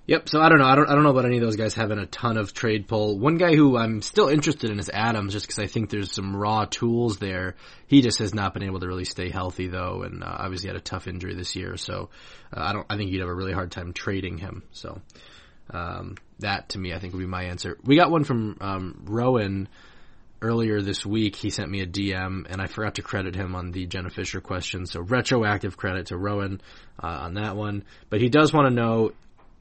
Yep. So I don't know. I don't. I don't know about any of those guys having a ton of trade pull. One guy who I'm still interested in is Adams, just because I think there's some raw tools there. He just has not been able to really stay healthy though, and uh, obviously had a tough injury this year. So uh, I don't. I think you'd have a really hard time trading him. So um, that to me, I think would be my answer. We got one from um, Rowan earlier this week. He sent me a DM, and I forgot to credit him on the Jenna Fisher question. So retroactive credit to Rowan uh, on that one. But he does want to know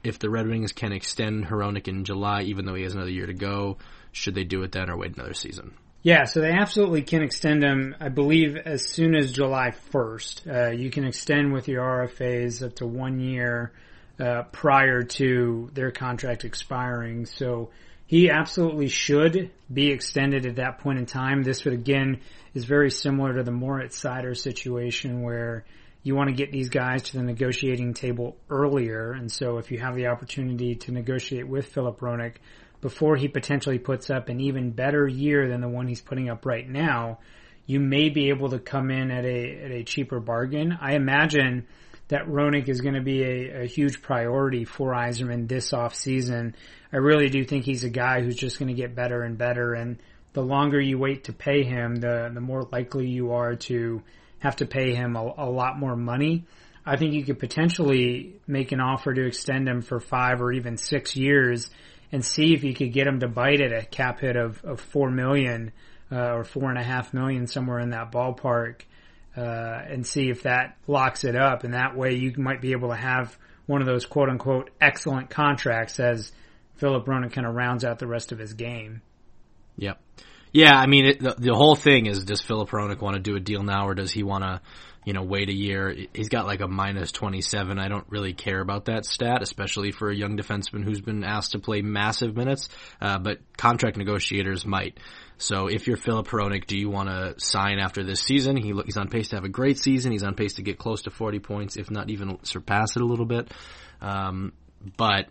if the Red Wings can extend Hronek in July, even though he has another year to go, should they do it then or wait another season? Yeah, so they absolutely can extend him, I believe, as soon as July 1st. Uh, you can extend with your RFAs up to one year uh, prior to their contract expiring. So he absolutely should be extended at that point in time. This would, again, is very similar to the Moritz Seider situation where you want to get these guys to the negotiating table earlier. And so if you have the opportunity to negotiate with Filip Hronek before he potentially puts up an even better year than the one he's putting up right now, you may be able to come in at a, at a cheaper bargain. I imagine that Hronek is going to be a, a huge priority for Yzerman this off season. I really do think he's a guy who's just going to get better and better. And the longer you wait to pay him, the, the more likely you are to have to pay him a, a lot more money. I think you could potentially make an offer to extend him for five or even six years and see if you could get him to bite at a cap hit of, of four million uh, or four and a half million somewhere in that ballpark, uh, and see if that locks it up. And that way, you might be able to have one of those quote unquote excellent contracts as Filip Hronek kind of rounds out the rest of his game. Yep. Yeah, I mean, it, the, the whole thing is does Filip Hronek want to do a deal now or does he want to, you know, wait a year? He's got like a minus 27. I don't really care about that stat, especially for a young defenseman who's been asked to play massive minutes, uh, but contract negotiators might. So if you're Filip Hronek, do you want to sign after this season? He, he's on pace to have a great season. He's on pace to get close to 40 points, if not even surpass it a little bit. Um, but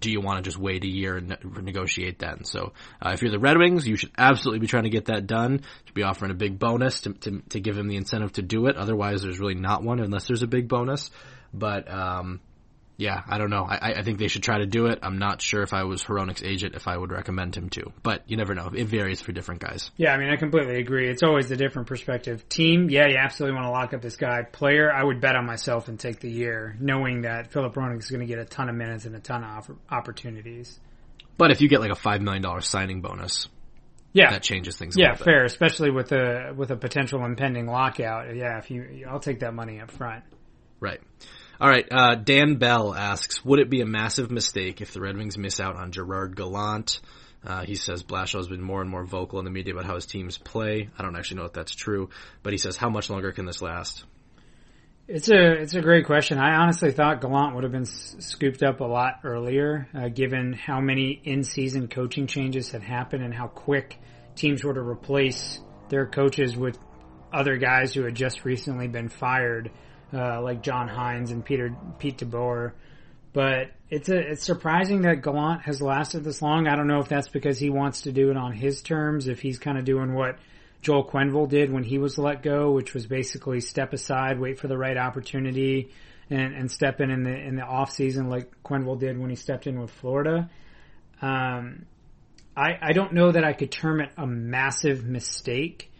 do you want to just wait a year and ne- negotiate then? So uh, if you're the Red Wings, you should absolutely be trying to get that done. To be offering a big bonus to, to, to give him the incentive to do it. Otherwise, there's really not one unless there's a big bonus. But um, yeah, I don't know. I, I think they should try to do it. I'm not sure if I was Hronek's agent if I would recommend him to, but you never know. It varies for different guys. Yeah, I mean, I completely agree. It's always a different perspective. Team, yeah, you absolutely want to lock up this guy. Player, I would bet on myself and take the year, knowing that Filip Hronek is going to get a ton of minutes and a ton of opportunities. But if you get like a five million dollar signing bonus, yeah, that changes things. yeah, fair, especially with a with a potential impending lockout. Yeah, if you, I'll take that money up front. Right. All right, uh, Dan Bell asks, would it be a massive mistake if the Red Wings miss out on Gerard Gallant? Uh, he says Blashill has been more and more vocal in the media about how his teams play. I don't actually know if that's true, but he says, how much longer can this last? It's a it's a great question. I honestly thought Gallant would have been scooped up a lot earlier, uh, given how many in season coaching changes had happened and how quick teams were to replace their coaches with other guys who had just recently been fired, uh, like John Hynes and Peter Pete DeBoer. But it's a it's surprising that Gallant has lasted this long. I don't know if that's because he wants to do it on his terms, if he's kind of doing what Joel Quenneville did when he was let go, which was basically step aside, wait for the right opportunity, and, and step in in the in the off season like Quenneville did when he stepped in with Florida. Um, I I don't know that I could term it a massive mistake,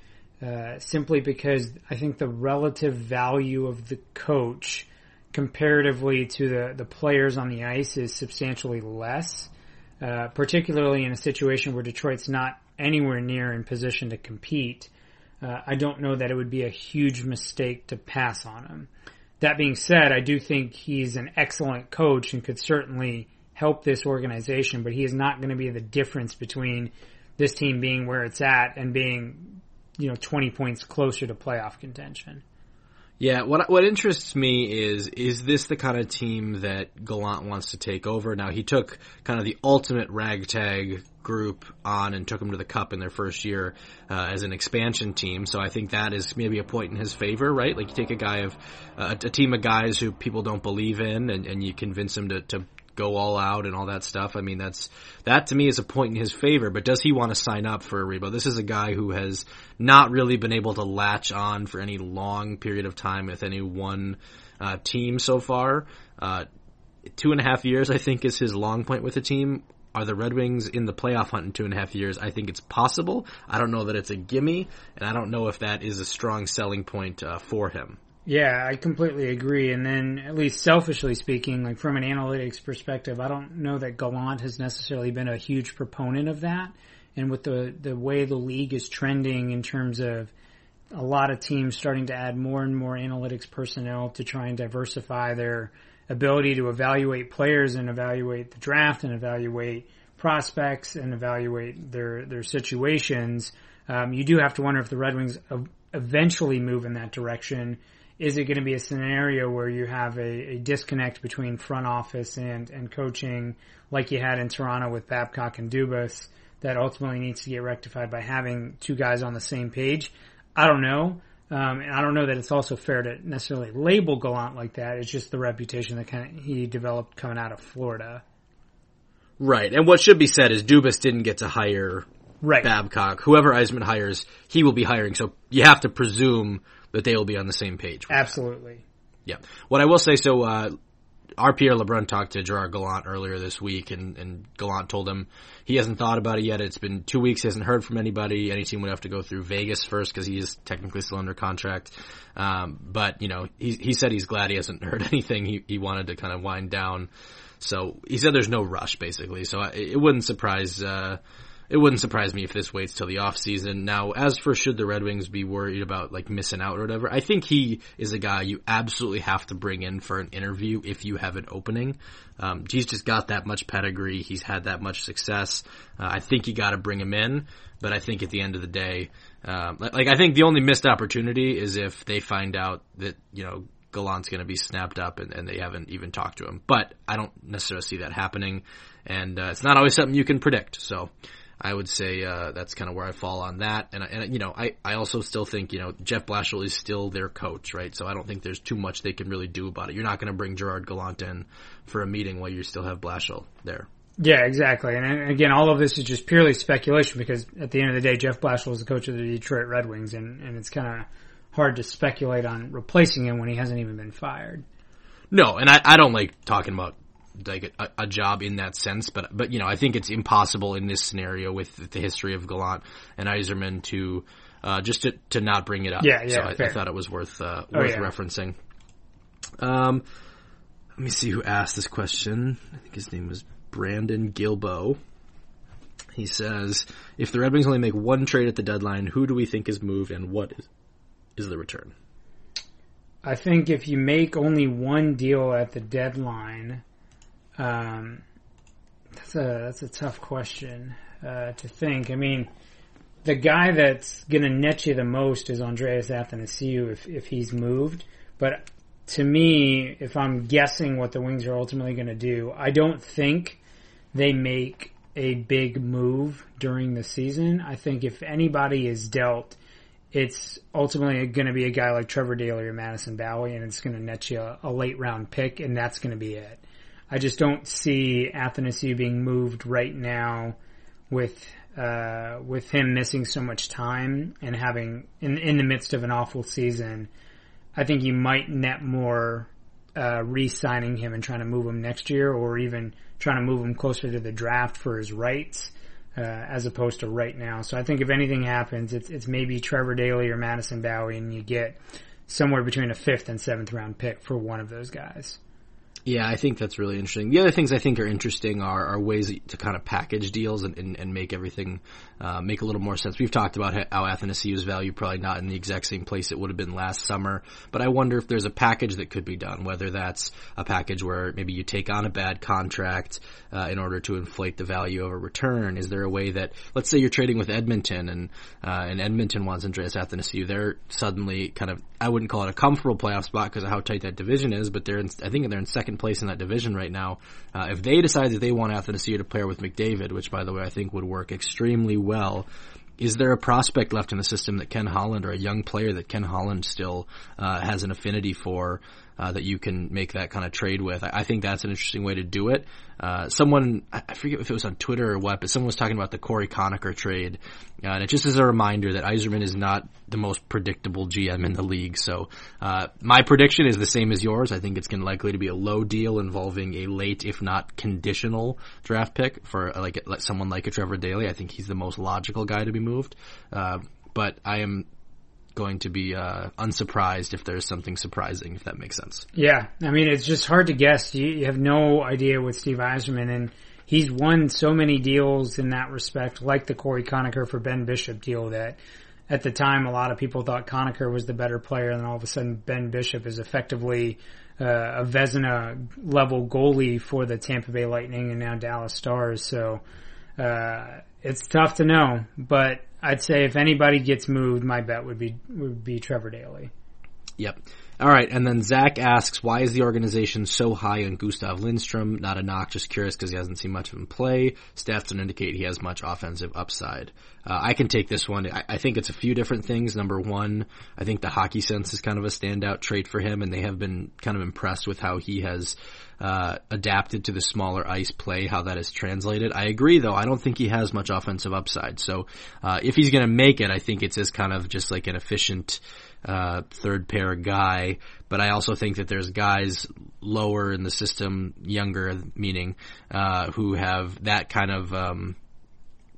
uh, simply because I think the relative value of the coach comparatively to the the players on the ice is substantially less. Uh, particularly in a situation where Detroit's not anywhere near in position to compete, uh, I don't know that it would be a huge mistake to pass on him. That being said, I do think he's an excellent coach and could certainly help this organization, but he is not going to be the difference between this team being where it's at and being, you know, 20 points closer to playoff contention. Yeah, what what interests me is is this the kind of team that Gallant wants to take over? Now he took kind of the ultimate ragtag group on and took them to the cup in their first year uh, as an expansion team. So I think that is maybe a point in his favor, right? Like you take a guy of uh, a team of guys who people don't believe in, and, and you convince them to, to go all out and all that stuff. I mean, that's that to me is a point in his favor. But does he want to sign up for a rebuild? This is a guy who has not really been able to latch on for any long period of time with any one uh, team so far. Uh, two and a half years, I think, is his long point with the team. Are the Red Wings in the playoff hunt in two and a half years? I think it's possible. I don't know that it's a gimme, and I don't know if that is a strong selling point uh, for him. Yeah, I completely agree. And then, at least selfishly speaking, like from an analytics perspective, I don't know that Gallant has necessarily been a huge proponent of that. And with the the way the league is trending in terms of a lot of teams starting to add more and more analytics personnel to try and diversify their ability to evaluate players and evaluate the draft and evaluate prospects and evaluate their their situations. Um, you do have to wonder if the Red Wings eventually move in that direction is it going to be a scenario where you have a, a, disconnect between front office and, and coaching like you had in Toronto with Babcock and Dubas that ultimately needs to get rectified by having two guys on the same page? I don't know. Um, and I don't know that it's also fair to necessarily label Gallant like that. It's just the reputation that kind of he developed coming out of Florida. Right. And what should be said is Dubas didn't get to hire right. Babcock. Whoever Yzerman hires, he will be hiring. So you have to presume that they will be on the same page. Absolutely. That. Yeah. What I will say, so uh, our Pierre LeBrun talked to Gerard Gallant earlier this week, and, and Gallant told him he hasn't thought about it yet. It's been two weeks; he hasn't heard from anybody. Any team would have to go through Vegas first because he is technically still under contract. Um, but you know, he he said he's glad he hasn't <laughs> heard anything. He he wanted to kind of wind down. So he said there's no rush, basically. So it wouldn't surprise. Uh, it wouldn't surprise me if this waits till the off season. Now, as for should the Red Wings be worried about like missing out or whatever, I think he is a guy you absolutely have to bring in for an interview if you have an opening. Um, he's just got that much pedigree. He's had that much success. Uh, I think you got to bring him in. But I think at the end of the day, um, like I think the only missed opportunity is if they find out that you know Gallant's going to be snapped up and, and, they haven't even talked to him. But I don't necessarily see that happening, and uh, it's not always something you can predict. So. I would say uh, that's kind of where I fall on that. And, and you know, I, I also still think you know Jeff Blashill is still their coach, right? So I don't think there's too much they can really do about it. You're not going to bring Gerard Gallant in for a meeting while you still have Blashill there. Yeah, exactly. And again, all of this is just purely speculation because at the end of the day, Jeff Blashill is the coach of the Detroit Red Wings, and, and it's kind of hard to speculate on replacing him when he hasn't even been fired. No, and I, I don't like talking about like a, a, job in that sense, but but you know I think it's impossible in this scenario with the history of Gallant and Yzerman to uh, just to, to not bring it up. Yeah, yeah. So I, I, thought it was worth uh, worth oh, yeah. referencing. Um, let me see who asked this question. I think his name was Brandon Gilbo. He says, "If the Red Wings only make one trade at the deadline, who do we think is moved, and what is, is the return?" I think if you make only one deal at the deadline, um, that's a that's a tough question uh, to think. I mean, the guy that's going to net you the most is Andreas Athanasiou if if he's moved. But to me, if I'm guessing what the Wings are ultimately going to do, I don't think they make a big move during the season. I think if anybody is dealt it's ultimately going to be a guy like Trevor Daley or Madison Bowey, and it's going to net you a, a late round pick, and that's going to be it. I just don't see Athanasiou being moved right now with uh, with him missing so much time and having in in the midst of an awful season. I think you might net more uh, re-signing him and trying to move him next year, or even trying to move him closer to the draft for his rights uh, as opposed to right now. So I think if anything happens, it's it's maybe Trevor Daley or Madison Bowey, and you get somewhere between a fifth and seventh round pick for one of those guys. Yeah, I think that's really interesting. The other things I think are interesting are, are ways to kind of package deals and, and, and make everything uh, make a little more sense. We've talked about how Athanasiou's value probably not in the exact same place it would have been last summer, but I wonder if there's a package that could be done, whether that's a package where maybe you take on a bad contract uh, in order to inflate the value of a return. Is there a way that, let's say you're trading with Edmonton and uh, and Edmonton wants Andreas Athanasiou, they're suddenly kind of, I wouldn't call it a comfortable playoff spot because of how tight that division is, but they're in, I think they're in second second place in that division right now. Uh, if they decide that they want Athanasiou to pair with McDavid, which by the way I think would work extremely well, is there a prospect left in the system that Ken Holland or a young player that Ken Holland still uh, has an affinity for uh, that you can make that kind of trade with. I, I think that's an interesting way to do it. Uh, someone, I forget if it was on Twitter or what, but someone was talking about the Cory Conacher trade, uh, and it just is a reminder that Yzerman is not the most predictable GM in the league. So uh, my prediction is the same as yours. I think it's going to likely to be a low deal involving a late, if not conditional, draft pick for like someone like a Trevor Daley. I think he's the most logical guy to be moved. Uh, but I am going to be uh, unsurprised if there's something surprising, if that makes sense. Yeah, I mean it's just hard to guess. You, you have no idea with Steve Yzerman, and he's won so many deals in that respect, like the Cory Conacher for Ben Bishop deal that. At the time, a lot of people thought Conacher was the better player, and all of a sudden, Ben Bishop is effectively uh, a Vezina level goalie for the Tampa Bay Lightning and now Dallas Stars. So uh, it's tough to know, but I'd say if anybody gets moved, my bet would be would be Trevor Daley. Yep. All right, and then Zach asks, why is the organization so high on Gustav Lindstrom? Not a knock, just curious because he hasn't seen much of him play. Stats don't indicate he has much offensive upside. Uh, I can take this one. I, I, think it's a few different things. Number one, I think the hockey sense is kind of a standout trait for him, and they have been kind of impressed with how he has uh, adapted to the smaller ice play, how that is translated. I agree, though. I don't think he has much offensive upside. So uh, if he's going to make it, I think it's as kind of just like an efficient uh, third pair guy, but I also think that there's guys lower in the system, younger, meaning, uh, who have that kind of, um,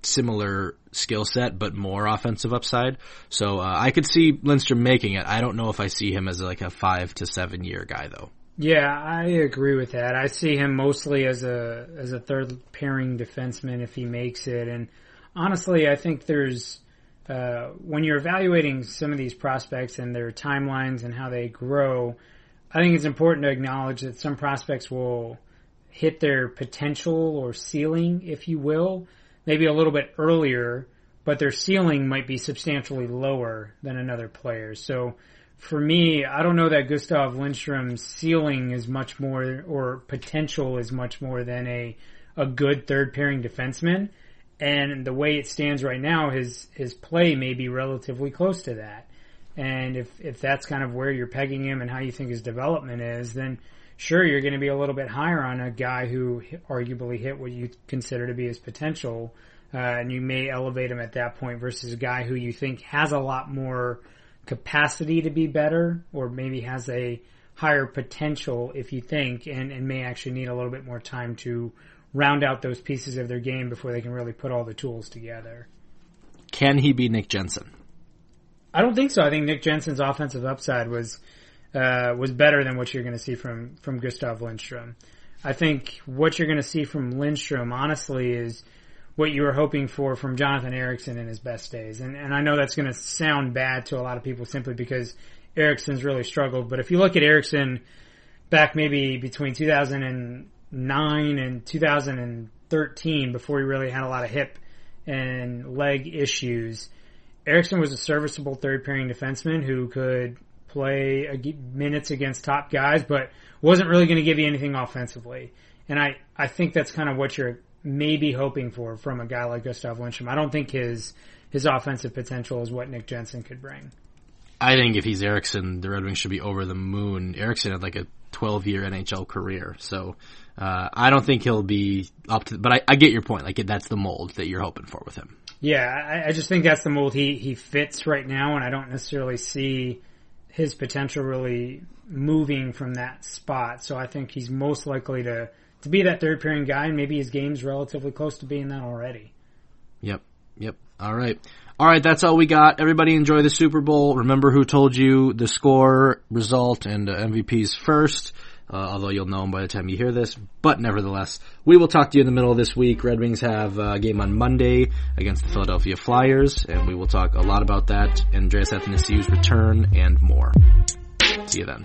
similar skill set, but more offensive upside. So, uh, I could see Lindstrom making it. I don't know if I see him as like a five to seven year guy though. Yeah, I agree with that. I see him mostly as a, as a third pairing defenseman if he makes it. And honestly, I think there's, uh, when you're evaluating some of these prospects and their timelines and how they grow, I think it's important to acknowledge that some prospects will hit their potential or ceiling, if you will, maybe a little bit earlier, but their ceiling might be substantially lower than another player. So for me, I don't know that Gustav Lindstrom's ceiling is much more, or potential is much more than a, a good third pairing defenseman. And the way it stands right now, his his play may be relatively close to that. And if if that's kind of where you're pegging him and how you think his development is, then sure you're going to be a little bit higher on a guy who arguably hit what you consider to be his potential, uh, and you may elevate him at that point versus a guy who you think has a lot more capacity to be better, or maybe has a higher potential if you think, and, and may actually need a little bit more time to round out those pieces of their game before they can really put all the tools together. Can he be Nick Jensen? I don't think so. I think Nick Jensen's offensive upside was uh, was better than what you're going to see from from Gustav Lindstrom. I think what you're going to see from Lindstrom, honestly, is what you were hoping for from Jonathan Ericsson in his best days. And and I know that's going to sound bad to a lot of people simply because Ericsson's really struggled. But if you look at Ericsson back maybe between 2009 and 2013, before he really had a lot of hip and leg issues, Ericsson was a serviceable third pairing defenseman who could play minutes against top guys, but wasn't really going to give you anything offensively. And I, I think that's kind of what you're maybe hoping for from a guy like Gustav Lindstrom. I don't think his his offensive potential is what Nick Jensen could bring. I think if he's Ericsson, the Red Wings should be over the moon. Ericsson had like a 12 year NHL career, so uh, I don't think he'll be up to. But I, I get your point. Like that's the mold that you're hoping for with him. Yeah, I, I just think that's the mold he he fits right now, and I don't necessarily see his potential really moving from that spot. So I think he's most likely to to be that third pairing guy, and maybe his game's relatively close to being that already. Yep. Yep. All right. All right, that's all we got. Everybody enjoy the Super Bowl. Remember who told you the score, result, and uh, MVPs first. Uh, although you'll know them by the time you hear this. But nevertheless, we will talk to you in the middle of this week. Red Wings have a game on Monday against the Philadelphia Flyers, and we will talk a lot about that, Andreas Athanasiou's return, and more. See you then.